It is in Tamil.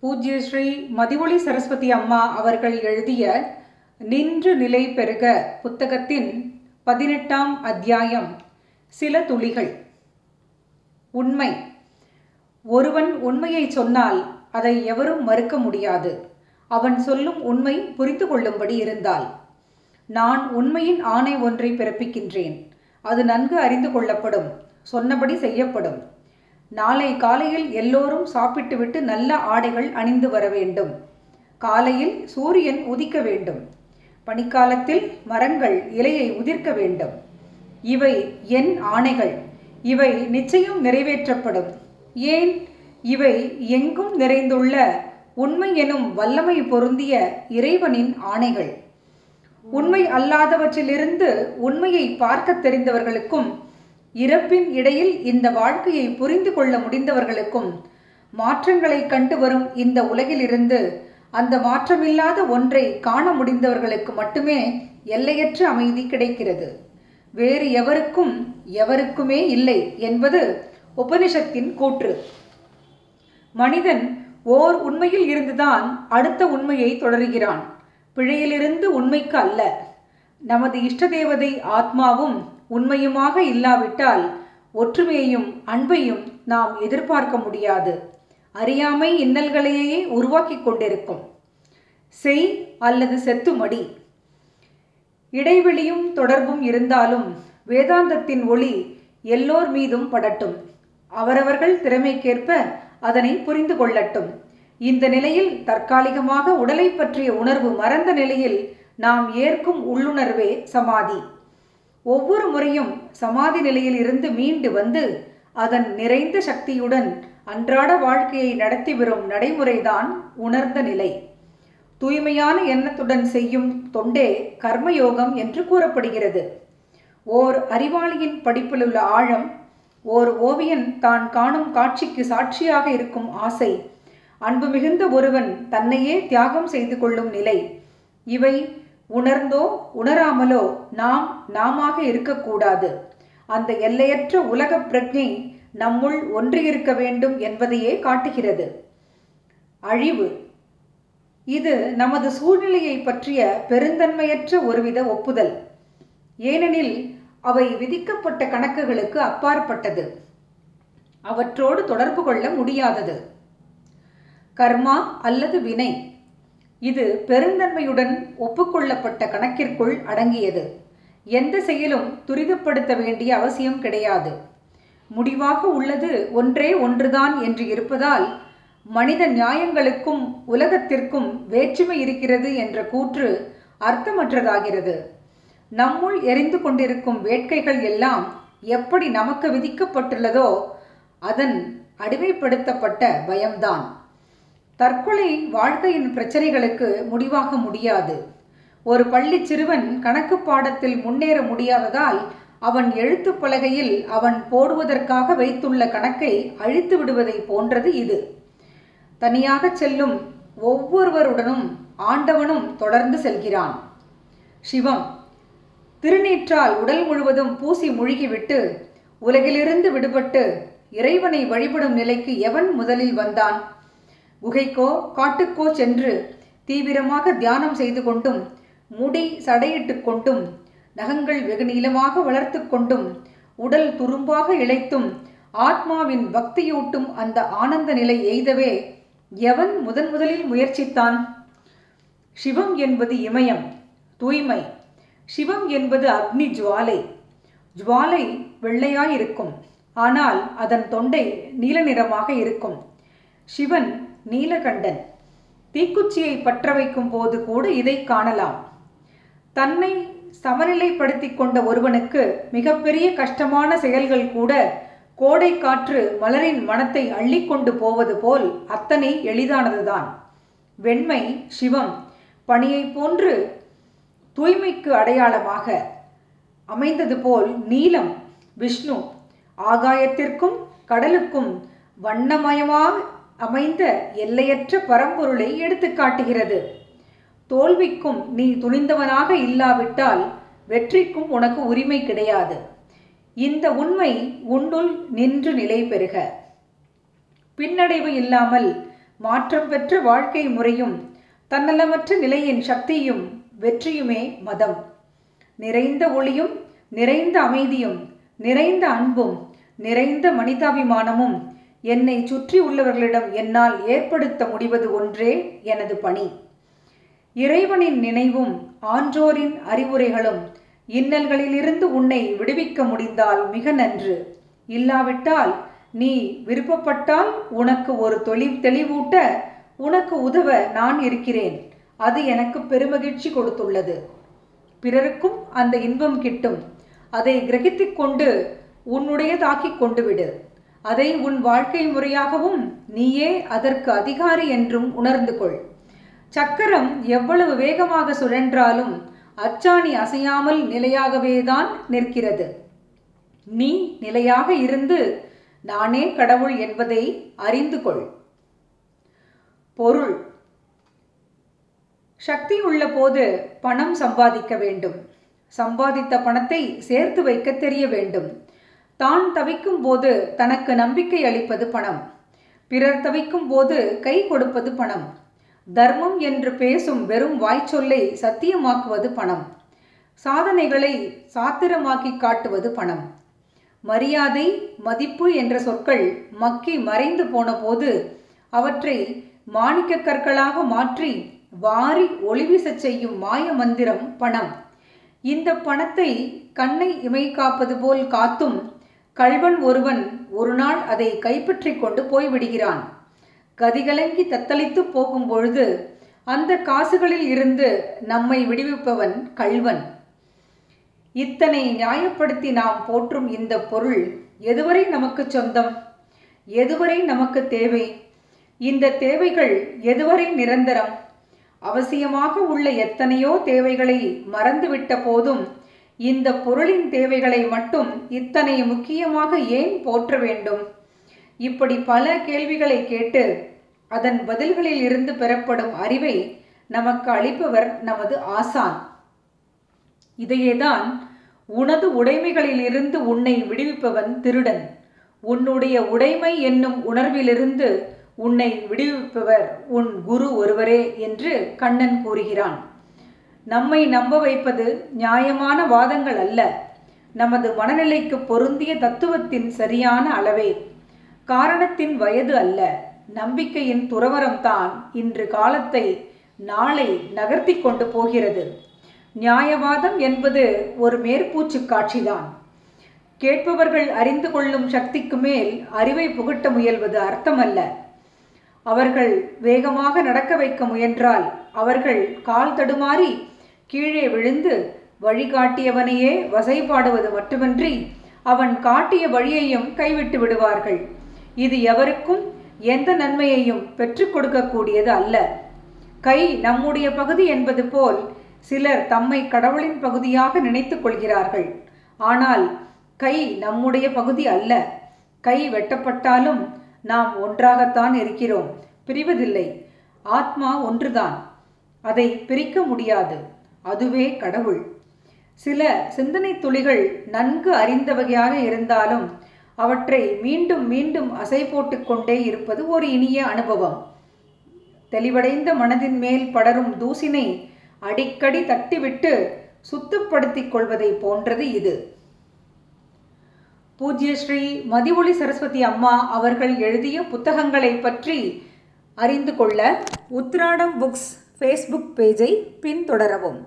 பூஜ்ய ஸ்ரீ மதிவொளி சரஸ்வதி அம்மா அவர்கள் எழுதிய நின்று நிலை பெறுக புத்தகத்தின் பதினெட்டாம் அத்தியாயம் சில துளிகள். உண்மை. ஒருவன் உண்மையை சொன்னால் அதை எவரும் மறுக்க முடியாது. அவன் சொல்லும் உண்மை புரிந்து கொள்ளும்படி இருந்தால். நான் உண்மையின் ஆணை ஒன்றை பிறப்பிக்கின்றேன். அது நன்கு அறிந்து கொள்ளப்படும் சொன்னபடி செய்யப்படும். நாளை காலையில் எல்லோரும் சாப்பிட்டுவிட்டு நல்ல ஆடைகள் அணிந்து வர வேண்டும். காலையில் சூரியன் உதிக்க வேண்டும். பனிக்காலத்தில் மரங்கள் இலையை உதிர்க்க வேண்டும். இவை என் ஆணைகள். இவை நிச்சயம் நிறைவேற்றப்படும். ஏன்? இவை எங்கும் நிறைந்துள்ள உண்மை எனும் வல்லமை பொருந்திய இறைவனின் ஆணைகள். உண்மை அல்லாதவற்றிலிருந்து உண்மையை பார்க்க தெரிந்தவர்களுக்கும் இறப்பின் இடையில் இந்த வாழ்க்கையை புரிந்து கொள்ள முடிந்தவர்களுக்கும் மாற்றங்களை கண்டு வரும் இந்த உலகிலிருந்து அந்த மாற்றமில்லாத ஒன்றை காண முடிந்தவர்களுக்கு மட்டுமே எல்லையற்ற அமைதி கிடைக்கிறது. வேறு எவருக்கும் எவருக்குமே இல்லை என்பது உபனிஷத்தின் கூற்று. மனிதன் ஓர் உண்மையில் இருந்துதான் அடுத்த உண்மையை தொடர்கிறான். பிழையிலிருந்து உண்மைக்கு அல்ல. நமது இஷ்ட தேவதை ஆத்மாவும் உண்மையுமாக இல்லாவிட்டால் ஒற்றுமையையும் அன்பையும் நாம் எதிர்பார்க்க முடியாது. அறியாமை இன்னல்களையே உருவாக்கி கொண்டிருக்கும். செய் அல்லது செத்து மடி இடைவெளியும் தொடர்பும் இருந்தாலும் வேதாந்தத்தின் ஒளி எல்லோர் மீதும் படட்டும். அவரவர்கள் திறமைக்கேற்ப அதனை புரிந்து கொள்ளட்டும். இந்த நிலையில் தற்காலிகமாக உடலை பற்றிய உணர்வு மறந்த நிலையில் நாம் ஏற்கும் உள்ளுணர்வே சமாதி. ஒவ்வொரு முறையும் சமாதி நிலையில் இருந்து மீண்டு வந்து அதன் நிறைந்த சக்தியுடன் அன்றாட வாழ்க்கையை நடத்தி வரும் நடைமுறைதான் உணர்ந்த நிலை. தூய்மையான எண்ணத்துடன் செய்யும் தொண்டே கர்மயோகம் என்று கூறப்படுகிறது. ஓர் அறிவாளியின் படிப்பிலுள்ள ஆழம் ஓர் ஓவியன் தான் காணும் காட்சிக்கு சாட்சியாக இருக்கும் ஆசை அன்பு மிகுந்த ஒருவன் தன்னையே தியாகம் செய்து கொள்ளும் நிலை. இவை உணர்ந்தோ உணராமலோ நாம் நாமாக இருக்கக்கூடாது. அந்த எல்லையற்ற உலக பிரஜை நம்முள் ஒன்றியிருக்க வேண்டும் என்பதையே காட்டுகிறது. அழிவு. இது நமது சூழ்நிலையை பற்றிய பெருந்தன்மையற்ற ஒருவித ஒப்புதல். ஏனெனில் அவை விதிக்கப்பட்ட கணக்குகளுக்கு அப்பாற்பட்டது. அவற்றோடு தொடர்பு கொள்ள முடியாதது. கர்மா அல்லது வினை. இது பெருந்தன்மையுடன் ஒப்புக்கொள்ளப்பட்ட கணக்கிற்குள் அடங்கியது. எந்த செயலும் துரிதப்படுத்த வேண்டிய அவசியம் கிடையாது. முடிவாக உள்ளது ஒன்றே ஒன்றுதான் என்று இருப்பதால் மனித நியாயங்களுக்கும் உலகத்திற்கும் வேற்றுமை இருக்கிறது என்ற கூற்று அர்த்தமற்றதாகிறது. நம்முள் எரிந்து கொண்டிருக்கும் வேட்கைகள் எல்லாம் எப்படி நமக்கு விதிக்கப்பட்டுள்ளதோ அதன் அடிமைப்படுத்தப்பட்ட பயம்தான். தற்கொலை வாழ்க்கையின் பிரச்சனைகளுக்கு முடிவாக முடியாது. ஒரு பள்ளி சிறுவன் கணக்கு பாடத்தில் முன்னேற முடியாததால் அவன் எழுத்து பலகையில் அவன் போடுவதற்காக வைத்துள்ள கணக்கை அழித்து விடுவதை போன்றது இது. தனியாக செல்லும் ஒவ்வொருவருடனும் ஆண்டவனும் தொடர்ந்து செல்கிறான். சிவம் திருநீற்றால் உடல் முழுவதும் பூசி முழுகிவிட்டு உலகிலிருந்து விடுபட்டு இறைவனை வழிபடும் நிலைக்கு எவன் முதலில் வந்தான்? குகைக்கோ காட்டுக்கோ சென்று தீவிரமாக தியானம் செய்து கொண்டும் முடி சடையிட்டு கொண்டும் நகங்கள் வெகு நீளமாக வளர்த்து கொண்டும் உடல் துரும்பாக இழைத்தும் ஆத்மாவின் பக்தியூட்டும் அந்த ஆனந்த நிலை எய்தவே எவன் முதன் முதலில் முயற்சித்தான்? சிவம் என்பது இமயம் தூய்மை. சிவம் என்பது அக்னி ஜுவாலை. ஜுவாலை வெள்ளையாயிருக்கும் ஆனால் அதன் தொண்டை நீல நிறமாக இருக்கும். சிவன் நீலகண்டன். தீக்குச்சியை பற்ற வைக்கும் போது கூட இதை காணலாம். தன்னை சமநிலைப்படுத்தி கொண்ட ஒருவனுக்கு மிகப்பெரிய கஷ்டமான செயல்கள் கூட கோடை காற்று மலரின் மனத்தை அள்ளிக்கொண்டு போவது போல் அத்தனை எளிதானதுதான். வெண்மை சிவம் பணியை போன்று தூய்மைக்கு அடையாளமாக அமைந்தது போல் நீலம் விஷ்ணு ஆகாயத்திற்கும் கடலுக்கும் வண்ணமயமாக அமைந்த எல்லையற்ற பரம்பொருளை எடுத்து காட்டுகிறது. தோல்விக்கும் நீ துணிந்தவனாக இல்லாவிட்டால் வெற்றிக்கும் உனக்கு உரிமை கிடையாது. இந்த உண்மை உன்னுள் நின்று நிலை பெறுக. பின்னடைவு இல்லாமல் மாற்றம் பெற்ற வாழ்க்கை முறையும் தன்னலமற்ற நிலையின் சக்தியும் வெற்றியுமே மதம். நிறைந்த ஒளியும் நிறைந்த அமைதியும் நிறைந்த அன்பும் நிறைந்த மனிதாபிமானமும் என்னை சுற்றி உள்ளவர்களிடம் என்னால் ஏற்படுத்த முடிவது ஒன்றே எனது பணி. இறைவனின் நினைவும் ஆன்றோரின் அறிவுரைகளும் இன்னல்களிலிருந்து உன்னை விடுவிக்க முடிந்தால் மிக நன்று. இல்லாவிட்டால் நீ விருப்பப்பட்டால் உனக்கு ஒரு தொழில் தெளிவூட்ட உனக்கு உதவ நான் இருக்கிறேன். அது எனக்கு பெருமகிழ்ச்சி கொடுத்துள்ளது. பிறருக்கும் அந்த இன்பம் கிட்டும். அதை கிரகித்துக் கொண்டு உன்னுடையதாக்கிக் கொண்டு விடு. அதை உன் வாழ்க்கை முறையாகவும் நீயே அதற்கு அதிகாரி என்றும் உணர்ந்து கொள். சக்கரம் எவ்வளவு வேகமாக சுழன்றாலும் அச்சாணி அசையாமல் நிலையாகவேதான் நிற்கிறது. நீ நிலையாக இருந்து நானே கடவுள் என்பதை அறிந்து கொள். பொருள். சக்தி உள்ள போது பணம் சம்பாதிக்க வேண்டும். சம்பாதித்த பணத்தை சேர்த்து வைக்க தெரிய வேண்டும். தான் தவிக்கும் போது தனக்கு நம்பிக்கை அளிப்பது பணம். பிறர் தவிக்கும் போது கை கொடுப்பது பணம். தர்மம் என்று பேசும் வெறும் வாய்ச்சொல்லை சத்தியமாக்குவது பணம். சாதனைகளை சாத்திரமாக்கி காட்டுவது பணம். மரியாதை மதிப்பு என்ற சொற்கள் மக்கி மறைந்து போன போது அவற்றை மாணிக்க கற்களாக மாற்றி வாரி ஒளிவீசச் செய்யும் மாய மந்திரம் பணம். இந்த பணத்தை கண்ணை இமை காப்பது போல் காத்தும் கள்வன் ஒருவன் ஒரு நாள் அதை கைப்பற்றி கொண்டு போய்விடுகிறான். கதிகலங்கி தத்தளித்து போகும் பொழுது அந்த காசுகளில் இருந்து நம்மை விடுவிப்பவன் கள்வன் இத்தனை நியாயப்படுத்தி நாம் போற்றும் இந்த பொருள் எதுவரை நமக்கு சொந்தம்? எதுவரை நமக்கு தேவை? இந்த தேவைகள் எதுவரை நிரந்தரம்? அவசியமாக உள்ள எத்தனையோ தேவைகளை மறந்துவிட்ட போதும் இந்த பொருளின் தேவைகளை மட்டும் இத்தனை முக்கியமாக ஏன் போற்ற வேண்டும்? இப்படி பல கேள்விகளை கேட்டு அதன் பதில்களில் இருந்து பெறப்படும் அறிவை நமக்கு அளிப்பவர் நமது ஆசான். இதையேதான் உனது உடைமைகளிலிருந்து உன்னை விடுவிப்பவன் திருடன். உன்னுடைய உடைமை என்னும் உணர்விலிருந்து உன்னை விடுவிப்பவர் உன் குரு ஒருவரே என்று கண்ணன் கூறுகிறான். நம்மை நம்ப வைப்பது நியாயமான வாதங்கள் அல்ல. நமது மனநிலைக்கு பொருந்திய தத்துவத்தின் சரியான அளவே. காரணத்தின் வயது அல்ல. நம்பிக்கையின் துறவரம்தான் இன்று காலத்தை நாளை நகர்த்தி கொண்டு போகிறது. நியாயவாதம் என்பது ஒரு மேற்பூச்சு காட்சிதான். கேட்பவர்கள் அறிந்து கொள்ளும் சக்திக்கு மேல் அறிவை புகட்ட முயல்வது அர்த்தமல்ல. அவர்கள் வேகமாக நடக்க வைக்க முயன்றால் அவர்கள் கால் தடுமாறி கீழே விழுந்து வழிகாட்டியவனையே வசைபாடுவது மட்டுமன்றி அவன் காட்டிய வழியையும் கைவிட்டு விடுவார்கள். இது எவருக்கும் எந்த நன்மையையும் பெற்றுக் கொடுக்கக்கூடியது அல்ல. கை நம்முடைய பகுதி என்பது போல் சிலர் தம்மை கடவுளின் பகுதியாக நினைத்துக் கொள்கிறார்கள். ஆனால் கை நம்முடைய பகுதி அல்ல. கை வெட்டப்பட்டாலும் நாம் ஒன்றாகத்தான் இருக்கிறோம். பிரிவதில்லை. ஆத்மா ஒன்றுதான். அதை பிரிக்க முடியாது. அதுவே கடவுள். சில சிந்தனை துளிகள் நன்கு அறிந்தவகையாக இருந்தாலும் அவற்றை மீண்டும் மீண்டும் அசை போட்டுக்கொண்டே இருப்பது ஒரு இனிய அனுபவம். தெளிவடைந்த மனதின் மேல் படரும் தூசினை அடிக்கடி தட்டிவிட்டு சுத்தப்படுத்திக் கொள்வதை போன்றது இது. பூஜ்ய ஸ்ரீ மதிவொளி சரஸ்வதி அம்மா அவர்கள் எழுதிய புத்தகங்களை பற்றி அறிந்து கொள்ள உத்ராடம் புக்ஸ் ஃபேஸ்புக் பேஜை பின்தொடரவும்.